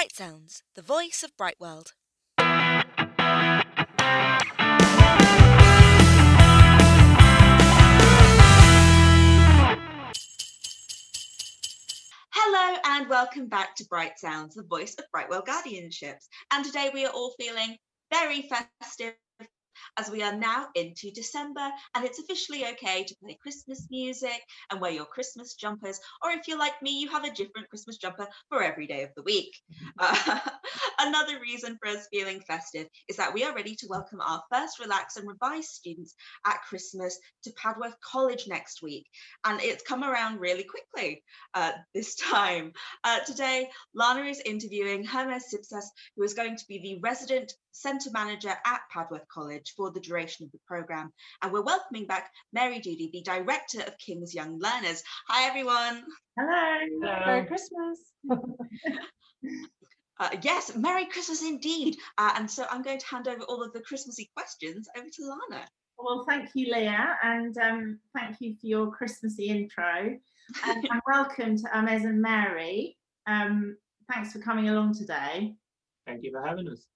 Bright Sounds, the voice of Brightwell. Hello and welcome back to Bright Sounds, the voice of Brightwell Guardianships. And today we are all feeling very festive as we are now into December and it's officially okay to play Christmas music and wear your Christmas jumpers. Or if you're like me, you have a different Christmas jumper for every day of the week. Uh, another reason for us feeling festive is that we are ready to welcome our first Relax and Revise students at Christmas to Padworth College next week. And it's come around really quickly uh, this time. Uh, today, Lana is interviewing Hermes Sipsas, who is going to be the resident centre manager at Padworth College for the duration of the programme. And we're welcoming back Mary Doody, the director of King's Young Learners. Hi, everyone. Hello. Merry Christmas. Uh, yes, Merry Christmas indeed. Uh, and so I'm going to hand over all of the Christmassy questions over to Lana. Well, thank you, Leah, and um, thank you for your Christmassy intro. And, and welcome to Hermes and Mary. Um, thanks for coming along today. Thank you for having us.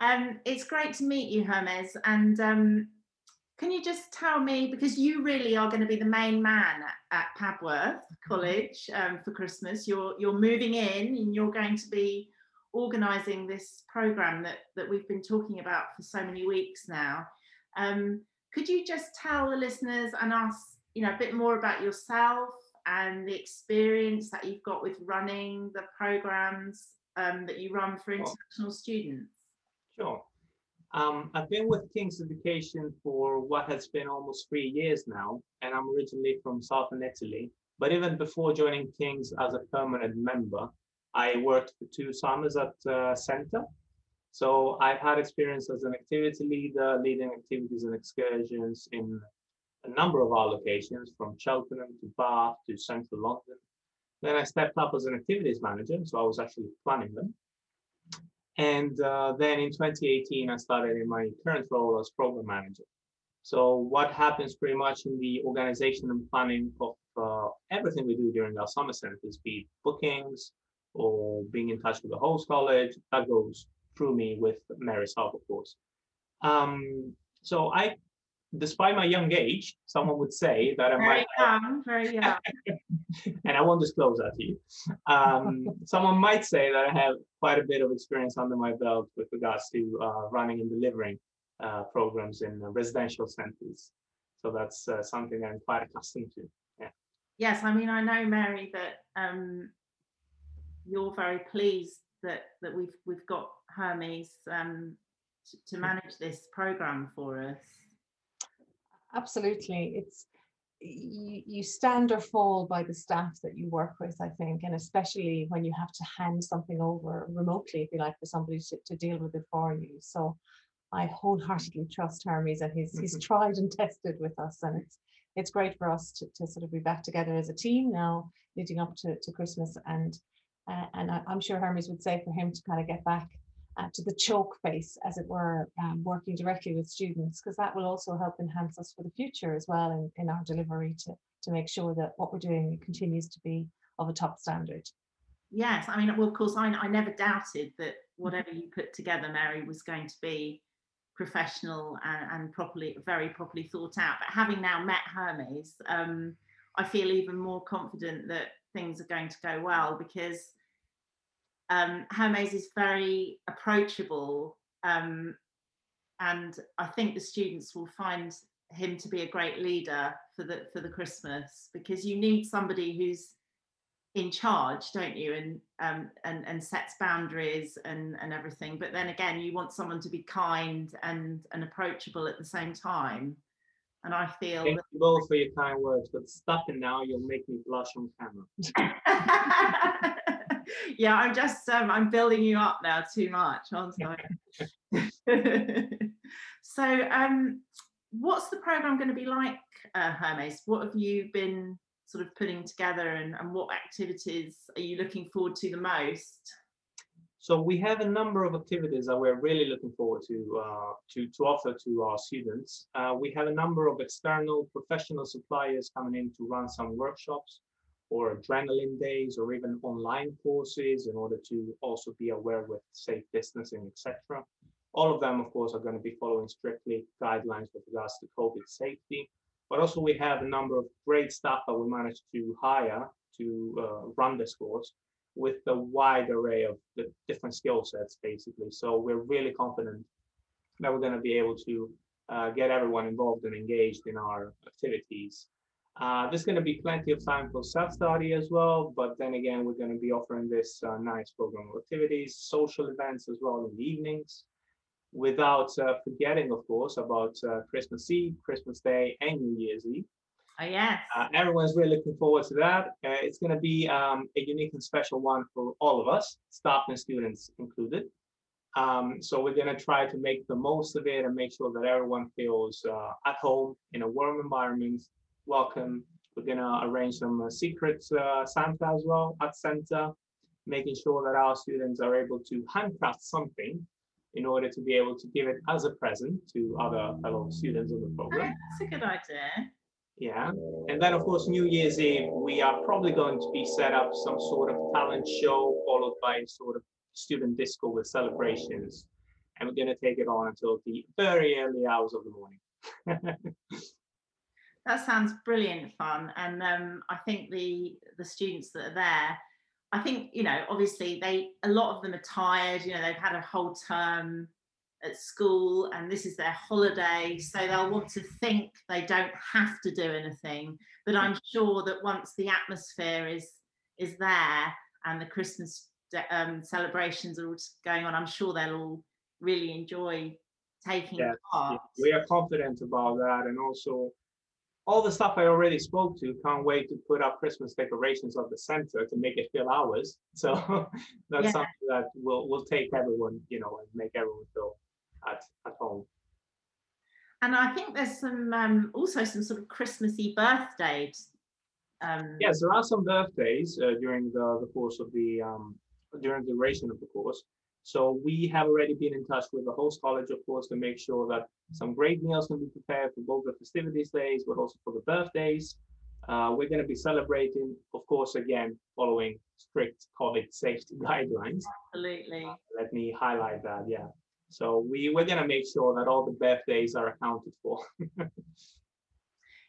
Um, it's great to meet you, Hermes. And um, can you just tell me, because you really are going to be the main man at, at Padworth College um, for Christmas. You're you're moving in, and you're going to be organising this program that that we've been talking about for so many weeks now. Um, could you just tell the listeners and us, you know, a bit more about yourself and the experience that you've got with running the programs um, that you run for international students? Sure. Um, I've been with King's Education for what has been almost three years now, and I'm originally from southern Italy. But even before joining King's as a permanent member, I worked for two summers at uh, Centre. So I've had experience as an activity leader, leading activities and excursions in a number of our locations, from Cheltenham to Bath to central London. Then I stepped up as an activities manager, so I was actually planning them. And uh, then in 2018, I started in my current role as program manager. So what happens pretty much in the organization and planning of uh, everything we do during our summer centers, be bookings or being in touch with the host college, that goes through me with Mary's help, of course. Um, so I, despite my young age, someone would say that I Very might young, very young. and I won't disclose that to you. Um, someone might say that I have quite a bit of experience under my belt with regards to uh, running and delivering uh, programs in residential centers. So that's uh, something I'm quite accustomed to. Yeah. Yes, I mean, I know, Mary, that um, you're very pleased that that we've we've got Hermes um, to, to manage this program for us. Absolutely. It's you, you stand or fall by the staff that you work with, I think, and especially when you have to hand something over remotely, if you like, for somebody to, to deal with it for you. So I wholeheartedly trust Hermes and he's he's tried and tested with us and it's it's great for us to, to sort of be back together as a team now leading up to, to Christmas and uh, and I, I'm sure Hermes would say for him to kind of get back uh, to the choke face, as it were, um, working directly with students, because that will also help enhance us for the future as well in, in our delivery to, to make sure that what we're doing continues to be of a top standard. Yes, I mean, well, of course, I, I never doubted that whatever you put together, Mary, was going to be professional and, and properly, very properly thought out. But having now met Hermes, um, I feel even more confident that things are going to go well because um, Hermes is very approachable, um, and I think the students will find him to be a great leader for the for the Christmas because you need somebody who's in charge, don't you? And um, and and sets boundaries and and everything. But then again, you want someone to be kind and and approachable at the same time. And I feel Thank you both for your kind words, but stop it now. You'll make me blush on camera. yeah, I'm just um, I'm building you up now too much, aren't I? so, um, what's the program going to be like, uh, Hermes? What have you been sort of putting together, and, and what activities are you looking forward to the most? So we have a number of activities that we're really looking forward to uh, to, to offer to our students. Uh, we have a number of external professional suppliers coming in to run some workshops. Or adrenaline days or even online courses in order to also be aware with safe distancing, etc. All of them, of course, are going to be following strictly guidelines with regards to COVID safety. But also we have a number of great staff that we managed to hire to uh, run this course with a wide array of the different skill sets, basically. So we're really confident that we're going to be able to uh, get everyone involved and engaged in our activities. Uh, there's going to be plenty of time for self-study as well, but then again, we're going to be offering this uh, nice program of activities, social events as well in the evenings, without uh, forgetting, of course, about uh, Christmas Eve, Christmas Day, and New Year's Eve. Oh, yes. Uh, everyone's really looking forward to that. Uh, it's going to be um, a unique and special one for all of us, staff and students included. Um, so we're going to try to make the most of it and make sure that everyone feels uh, at home in a warm environment, welcome. We're going to arrange some uh, secret uh, Santa as well at center, making sure that our students are able to handcraft something in order to be able to give it as a present to other fellow students of the program. that's a good idea. Yeah, and then of course New Year's Eve we are probably going to be set up some sort of talent show followed by sort of student disco with celebrations, and we're going to take it on until the very early hours of the morning. That sounds brilliant fun. And um, I think the the students that are there, I think, you know, obviously they a lot of them are tired, you know, they've had a whole term at school and this is their holiday. So they'll want to think they don't have to do anything. But I'm sure that once the atmosphere is is there and the Christmas um, celebrations are all going on, I'm sure they'll all really enjoy taking Yes, part. we are confident about that, and also all the stuff I already spoke to. Can't wait to put up Christmas decorations of the center to make it feel ours. So that's Yeah. something that will will take everyone, you know, and make everyone feel at at home. And I think there's some um, also some sort of Christmassy birthdays. Um, Yes, there are some birthdays uh, during the, the course of the um, during the duration of the course. So we have already been in touch with the host college, of course, to make sure that some great meals can be prepared for both the festivities days, but also for the birthdays. Uh, we're going to be celebrating, of course, again following strict COVID safety guidelines. Absolutely. Let me highlight that. Yeah. So we we're going to make sure that all the birthdays are accounted for.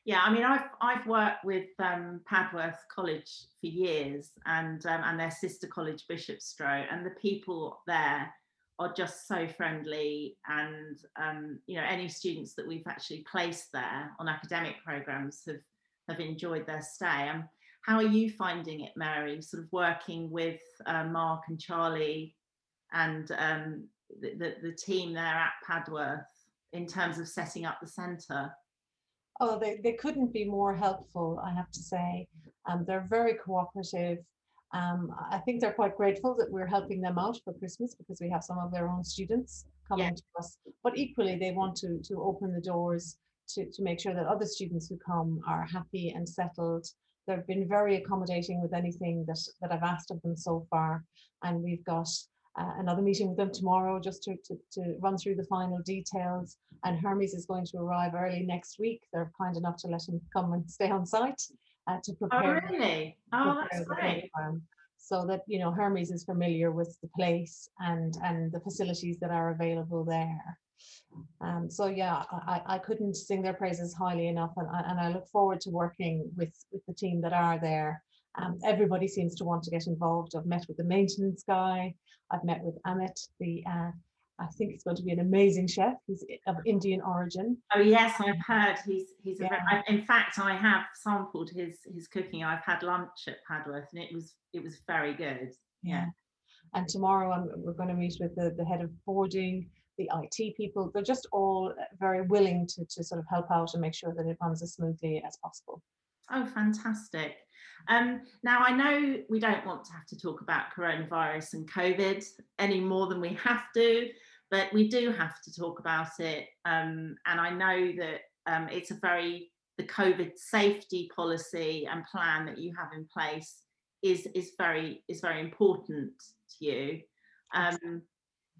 Yeah, I mean, I've I've worked with um, Padworth College for years, and um, and their sister college, Bishopstrow, and the people there are just so friendly. And um, you know, any students that we've actually placed there on academic programs have have enjoyed their stay. Um, how are you finding it, Mary? Sort of working with uh, Mark and Charlie, and um, the, the the team there at Padworth in terms of setting up the centre. Oh, they, they couldn't be more helpful, I have to say. Um, they're very cooperative. Um, I think they're quite grateful that we're helping them out for Christmas because we have some of their own students coming to us. But equally, they want to to open the doors to, to make sure that other students who come are happy and settled. They've been very accommodating with anything that, that I've asked of them so far. And we've got uh, another meeting with them tomorrow just to, to, to run through the final details. And Hermes is going to arrive early next week. They're kind enough to let him come and stay on site uh, to Oh, prepare. really? Oh, prepare that's great. program, So that, you know, Hermes is familiar with the place and, and the facilities that are available there. Um, so yeah, I, I- couldn't sing their praises highly enough and, I- and I look forward to working with, with the team that are there. Um, everybody seems to want to get involved. I've met with the maintenance guy. I've met with Amit, the, uh, I think it's going to be an amazing chef. He's of Indian origin. Oh yes, I've heard he's he's. Yeah. In fact, I have sampled his his cooking. I've had lunch at Padworth, and it was it was very good. Yeah. And tomorrow I'm, we're going to meet with the, the head of boarding, the IT people. They're just all very willing to, to sort of help out and make sure that it runs as smoothly as possible. Oh, fantastic. Um, now I know we don't want to have to talk about coronavirus and COVID any more than we have to, but we do have to talk about it. Um, and I know that um, it's a very the COVID safety policy and plan that you have in place is is very is very important to you. Um,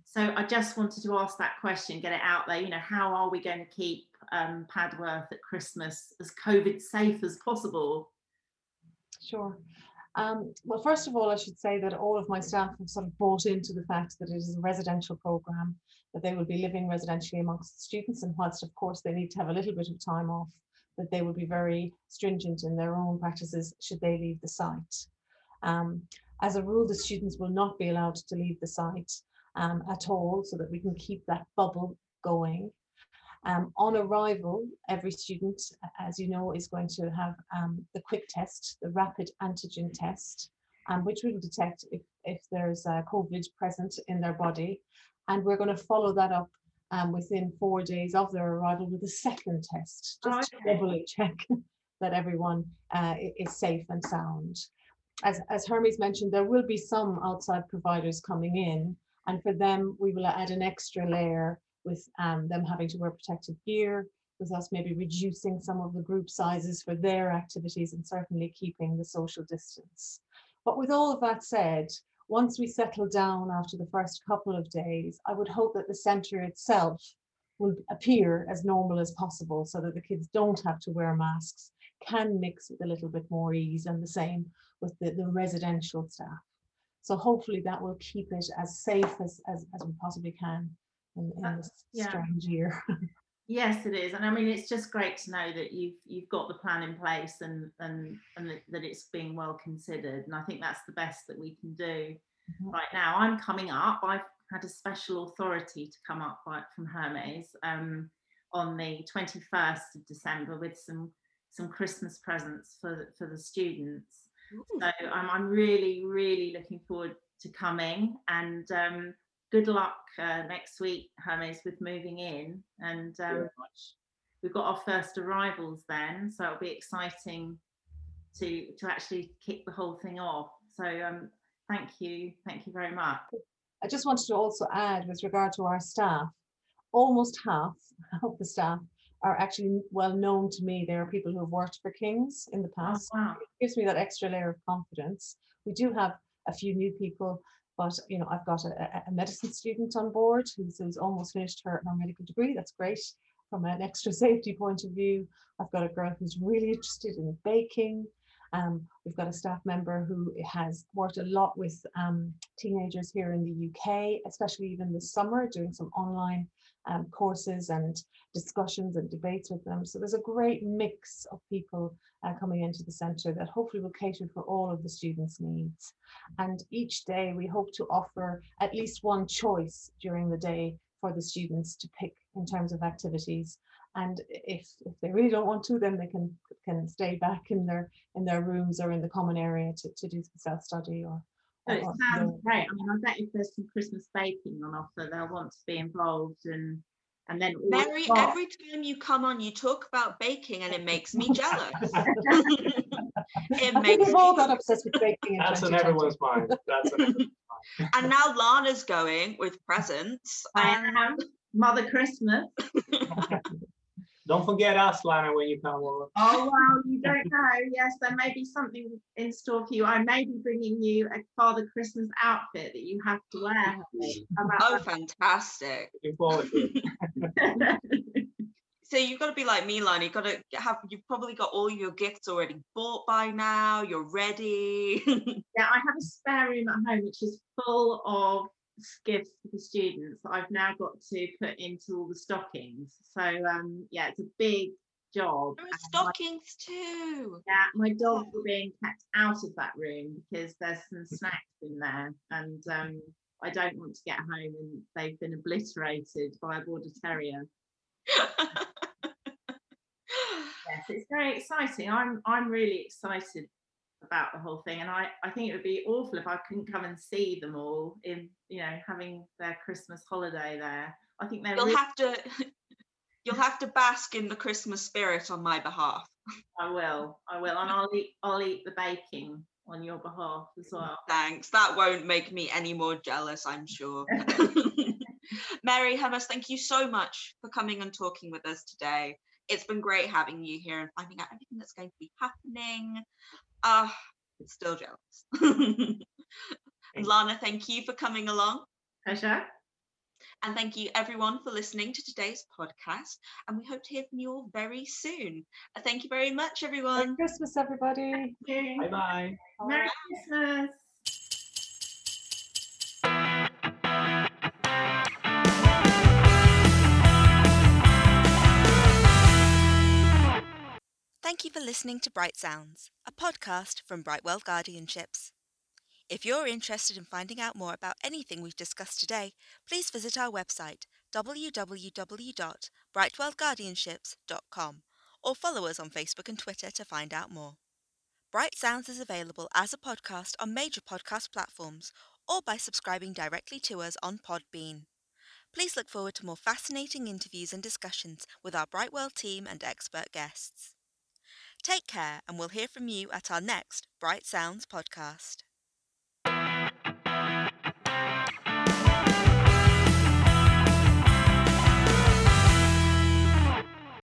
so I just wanted to ask that question, get it out there. You know, how are we going to keep um, Padworth at Christmas as COVID safe as possible? Sure. Um, well, first of all, I should say that all of my staff have sort of bought into the fact that it is a residential program, that they will be living residentially amongst the students, and whilst of course they need to have a little bit of time off, that they will be very stringent in their own practices should they leave the site. Um, as a rule, the students will not be allowed to leave the site um, at all, so that we can keep that bubble going. Um, on arrival, every student, as you know, is going to have um, the quick test, the rapid antigen test, um, which will detect if, if there's a COVID present in their body. And we're going to follow that up um, within four days of their arrival with a second test, just to okay. doubly check that everyone uh, is safe and sound. As, as Hermes mentioned, there will be some outside providers coming in, and for them, we will add an extra layer with um, them having to wear protective gear, with us maybe reducing some of the group sizes for their activities and certainly keeping the social distance. But with all of that said, once we settle down after the first couple of days, I would hope that the centre itself will appear as normal as possible so that the kids don't have to wear masks, can mix with a little bit more ease and the same with the, the residential staff. So hopefully that will keep it as safe as, as, as we possibly can in, in Uh, this yeah. strange year. Yes, it is, and I mean it's just great to know that you've you've got the plan in place and and and that, it's being well considered. And I think that's the best that we can do Mhm. right now. I'm coming up. I've had a special authority to come up by, from Hermes um, on the 21st of December with some some Christmas presents for the- for the students. So um, I'm really, really looking forward to coming and um, good luck uh, next week, Hermes, with moving in. And um, much. we've got our first arrivals then, so it'll be exciting to to actually kick the whole thing off. So um, thank you, thank you very much. I just wanted to also add with regard to our staff, almost half of the staff are actually well known to me. There are people who have worked for Kings in the Oh, past. wow. It gives me that extra layer of confidence. We do have a few new people, but you know, I've got a, a- medicine student on board who's, who's almost finished her, her medical degree. That's great from an extra safety point of view. I've got a girl who's really interested in baking. Um, we've got a staff member who has worked a lot with um, teenagers here in the UK, especially even this summer, doing some online um, courses and discussions and debates with them. So there's a great mix of people uh, coming into the centre that hopefully will cater for all of the students' needs. And each day we hope to offer at least one choice during the day for the students to pick in terms of activities. And if, if they really don't want to, then they can can stay back in their in their rooms or in the common area to, to do self study or. So it oh, sounds great. I mean, I bet if there's some Christmas baking on offer, they'll want to be involved and and then Mary, start- every time you come on, you talk about baking and it makes me jealous. it I makes we've all me got obsessed with baking. in That's on 2020. everyone's mind. That's on everyone's mind. and now Lana's going with presents. I um, am Mother Christmas. Don't forget us, Lana, when you come over. Oh well, you don't know. Yes, there may be something in store for you. I may be bringing you a Father Christmas outfit that you have to wear. Harry. Oh, about fantastic. Looking forward to it. that? So you've got to be like me, Lana. You've got to have, you've probably got all your gifts already bought by now. You're ready. yeah, I have a spare room at home which is full of gifts for the students that I've now got to put into all the stockings. So um, yeah, it's a big job. there are and my- stockings too. Yeah, my dogs are being kept out of that room because there's some snacks in there, and um, I don't want to get home and they've been obliterated by a border terrier. Yes, it's very exciting. I'm I'm really excited about the whole thing, and I I think it would be awful if I couldn't come and see them all in you know having their Christmas holiday there. I think they're you'll really, have to, you'll have to bask in the Christmas spirit on my behalf. I will I will, and I'll eat I'll eat the baking on your behalf as mm, well. Thanks. That won't make me any more jealous, I'm sure. Mary Hermes, thank you so much for coming and talking with us today. It's been great having you here and finding out everything that's going to be happening. Ah, still jealous. Lana, thank you for coming along. Pleasure. And thank you everyone for listening to today's podcast. And we hope to hear from you all very soon. Uh, Thank you very much, Merry everyone. Christmas, everybody. Bye bye. Merry Christmas. Thank you for listening to Bright Sounds, a podcast from Brightwell Guardianships. If you're interested in finding out more about anything we've discussed today, please visit our website www.brightwellguardianships.com or follow us on Facebook and Twitter to find out more. Bright Sounds is available as a podcast on major podcast platforms or by subscribing directly to us on Podbean. Please look forward to more fascinating interviews and discussions with our Brightwell team and expert guests. Take care, and we'll hear from you at our next Bright Sounds podcast.